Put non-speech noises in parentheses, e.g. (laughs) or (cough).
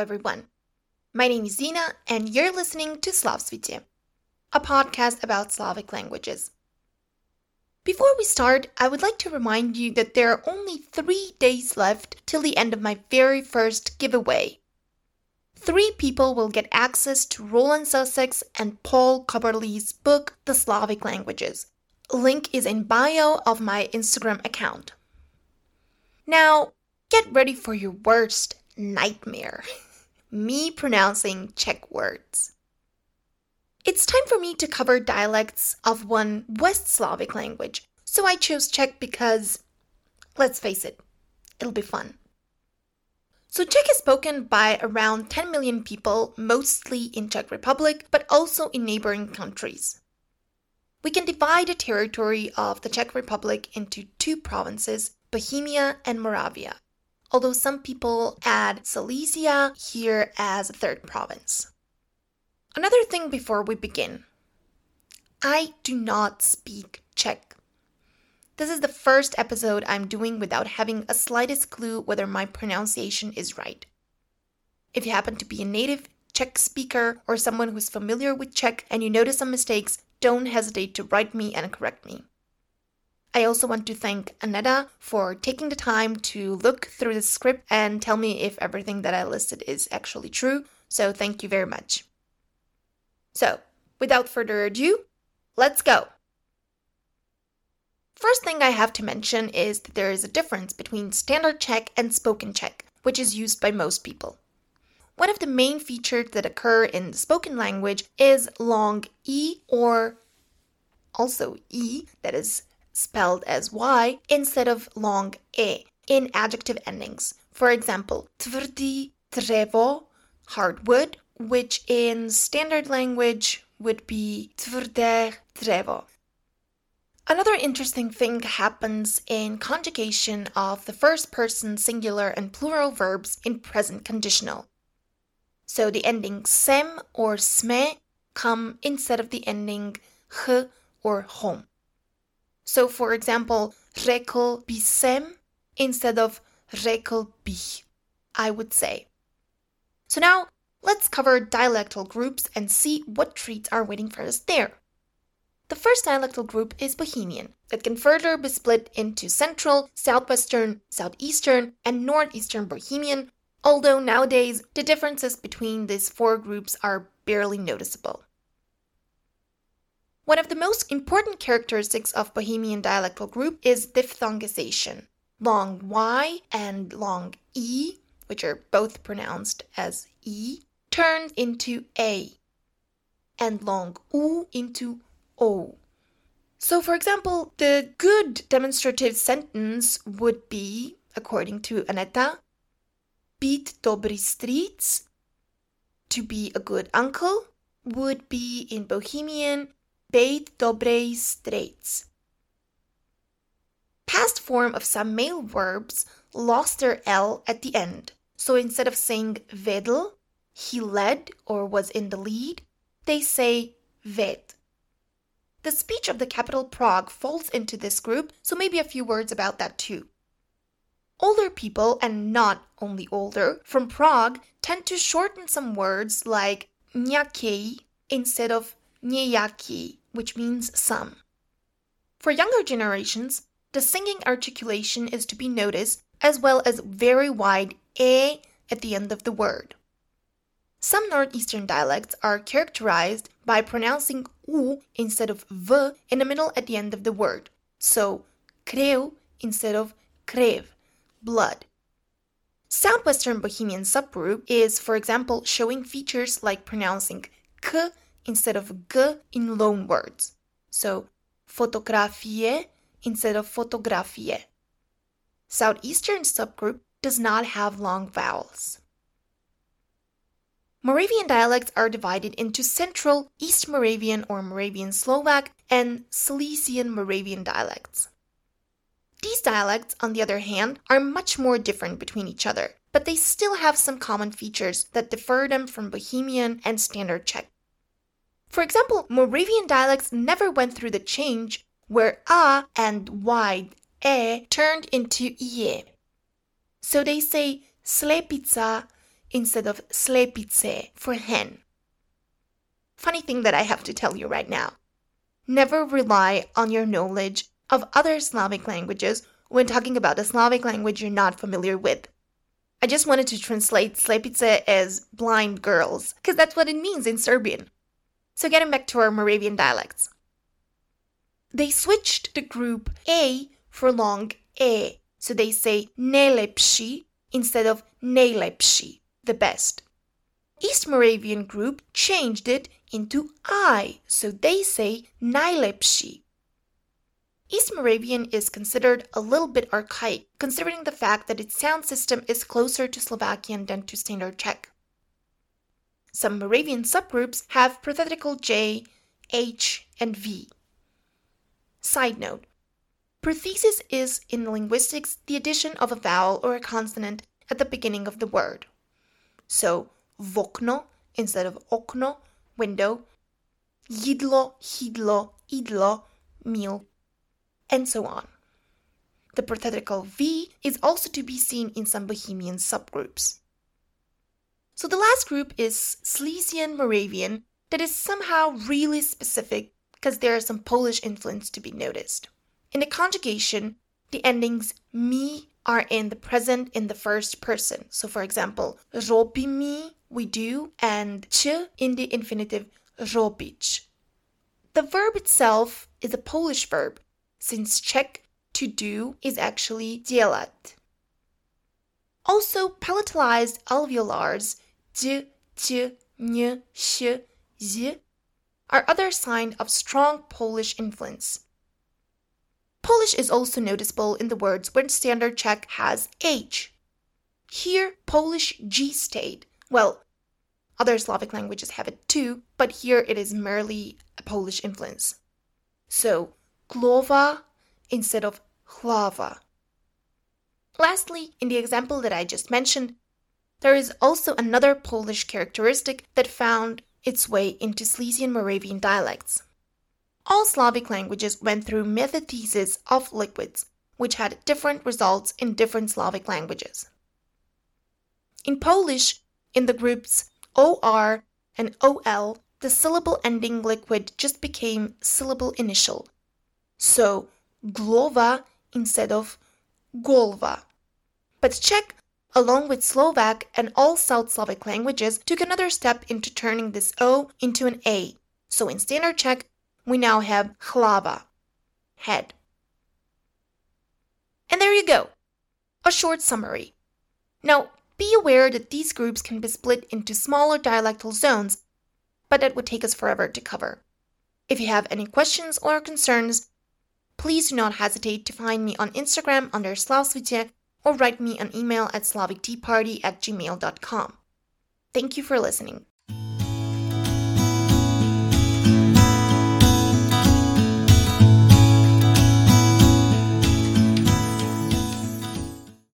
everyone. My name is Zina, and you're listening to Slavstvuyte, a podcast about Slavic languages. Before we start, I would like to remind you that there are only three days left till the end of my very first giveaway. Three people will get access to Roland Sussex and Paul Cubberley's book, The Slavic Languages. Link is in bio of my Instagram account. Now, get ready for your worst nightmare (laughs) me pronouncing Czech words. It's time for me to cover dialects of one West Slavic language, so I chose Czech because, let's face it, it'll be fun. So, Czech is spoken by around 10 million people, mostly in Czech Republic, but also in neighboring countries. We can divide the territory of the Czech Republic into two provinces, Bohemia and Moravia although some people add Silesia here as a third province. Another thing before we begin I do not speak Czech. This is the first episode I'm doing without having a slightest clue whether my pronunciation is right. If you happen to be a native Czech speaker or someone who's familiar with Czech and you notice some mistakes, don't hesitate to write me and correct me. I also want to thank Aneta for taking the time to look through the script and tell me if everything that I listed is actually true. So, thank you very much. So, without further ado, let's go. First thing I have to mention is that there is a difference between standard Czech and spoken Czech, which is used by most people. One of the main features that occur in the spoken language is long E or also E, that is spelled as Y instead of long E in adjective endings. For example, tvrdý drevo, hardwood, which in standard language would be tvrdé drevo. Another interesting thing happens in conjugation of the first person singular and plural verbs in present conditional. So the ending sem or sme come instead of the ending h or hom. So, for example, by instead of řekl bych, I would say. So now let's cover dialectal groups and see what treats are waiting for us there. The first dialectal group is Bohemian. It can further be split into Central, Southwestern, Southeastern, and Northeastern Bohemian, although nowadays the differences between these four groups are barely noticeable. One of the most important characteristics of Bohemian dialectal group is diphthongization. Long Y and long E, which are both pronounced as E, turn into A, and long U into O. So, for example, the good demonstrative sentence would be, according to Aneta, být dobrý strýc, to be a good uncle, would be in Bohemian Beit dobrej strejc. Past form of some male verbs lost their L at the end. So instead of saying vedl, he led or was in the lead, they say ved. The speech of the capital Prague falls into this group, so maybe a few words about that too. Older people, and not only older, from Prague tend to shorten some words like nějaký instead of nějaký which means some. For younger generations, the singing articulation is to be noticed, as well as very wide e at the end of the word. Some northeastern dialects are characterized by pronouncing u instead of v in the middle at the end of the word. So, kreu instead of krev, blood. Southwestern Bohemian subgroup is, for example, showing features like pronouncing k instead of g in loan words. So fotografie instead of fotografie. Southeastern subgroup does not have long vowels. Moravian dialects are divided into Central, East Moravian or Moravian Slovak, and Silesian Moravian dialects. These dialects, on the other hand, are much more different between each other, but they still have some common features that differ them from Bohemian and Standard Czech. For example, Moravian dialects never went through the change where a and wide e turned into ie. So they say slepica instead of slepice for hen. Funny thing that I have to tell you right now. Never rely on your knowledge of other Slavic languages when talking about a Slavic language you're not familiar with. I just wanted to translate slepice as blind girls, because that's what it means in Serbian. So, getting back to our Moravian dialects. They switched the group A for long E, so they say nelepši instead of nejlepši, the best. East Moravian group changed it into I, so they say najlepši. East Moravian is considered a little bit archaic, considering the fact that its sound system is closer to Slovakian than to Standard Czech. Some Moravian subgroups have prothetical J, H, and V. Side note Prothesis is, in linguistics, the addition of a vowel or a consonant at the beginning of the word. So, vokno instead of okno, window, yidlo, hidlo, idlo, meal, and so on. The prothetical V is also to be seen in some Bohemian subgroups. So the last group is Silesian Moravian that is somehow really specific because there is some Polish influence to be noticed. In the conjugation, the endings mi are in the present in the first person. So for example, robimy, we do, and ch in the infinitive robić. The verb itself is a Polish verb since Czech to do is actually dělat. Also, palatalized alveolars d, t, n, sh, z are other signs of strong Polish influence. Polish is also noticeable in the words where Standard Czech has h. Here, Polish G stayed. Well, other Slavic languages have it too, but here it is merely a Polish influence. So, glova instead of hlava. Lastly, in the example that I just mentioned, there is also another Polish characteristic that found its way into Silesian Moravian dialects. All Slavic languages went through metathesis of liquids, which had different results in different Slavic languages. In Polish, in the groups OR and OL, the syllable ending liquid just became syllable initial, so glova instead of golva. But Czech, along with Slovak and all South Slavic languages, took another step into turning this O into an A. So in Standard Czech, we now have hlava, head. And there you go, a short summary. Now, be aware that these groups can be split into smaller dialectal zones, but that would take us forever to cover. If you have any questions or concerns, please do not hesitate to find me on Instagram under Slavstvuyte or write me an email at slavstvuyte at gmail.com. Thank you for listening.